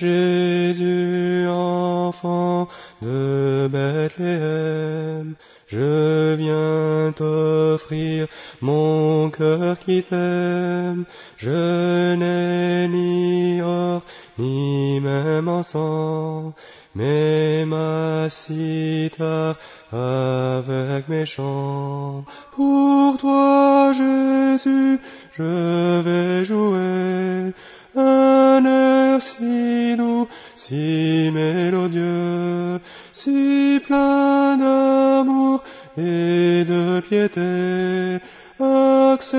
Jésus, enfant de Bethléem, je viens t'offrir mon cœur qui t'aime. Je n'ai ni or, ni même encens, mais ma cithare avec mes chants. Pour toi, Jésus, je vais jouer un air si mélodieux, si plein d'amour et de piété. Accepte-le,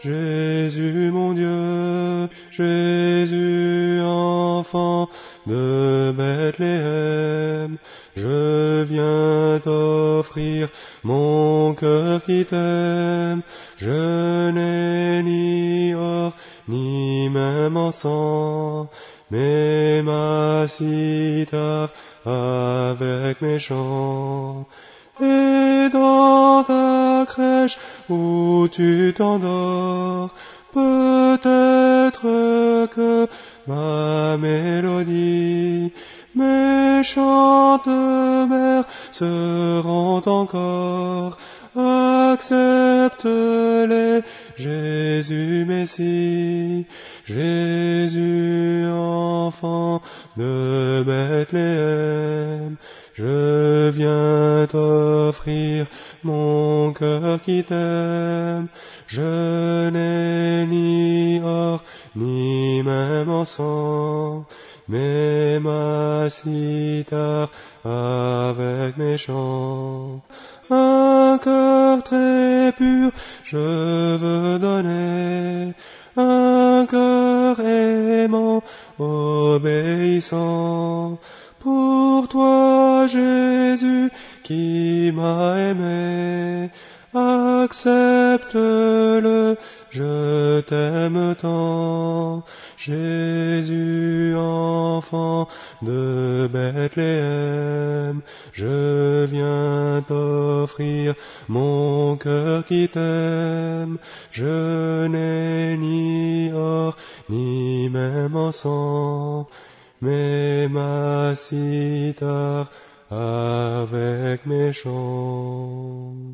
Jésus mon Dieu, Jésus enfant de Bethléem. Je viens t'offrir mon cœur qui t'aime. Je n'ai ni or, ni même encens, mais ma cithare avec mes chants. Et dans ta crèche où tu t'endors, peut-être que ma mélodie, mes chants de mer seront encore. Jésus Messie, Jésus enfant de Bethléem. Je viens t'offrir mon cœur qui t'aime. Je n'ai ni or, ni même encens, mais ma cithare avec mes chants. Un cœur très pur je veux donner, un cœur aimant, obéissant, pour toi Jésus qui m'as aimé, accepte-le, je t'aime tant. Jésus, enfant de Bethléem, je viens t'offrir mon cœur qui t'aime. Je n'ai ni or, ni même encens, mais ma cithare avec mes chants.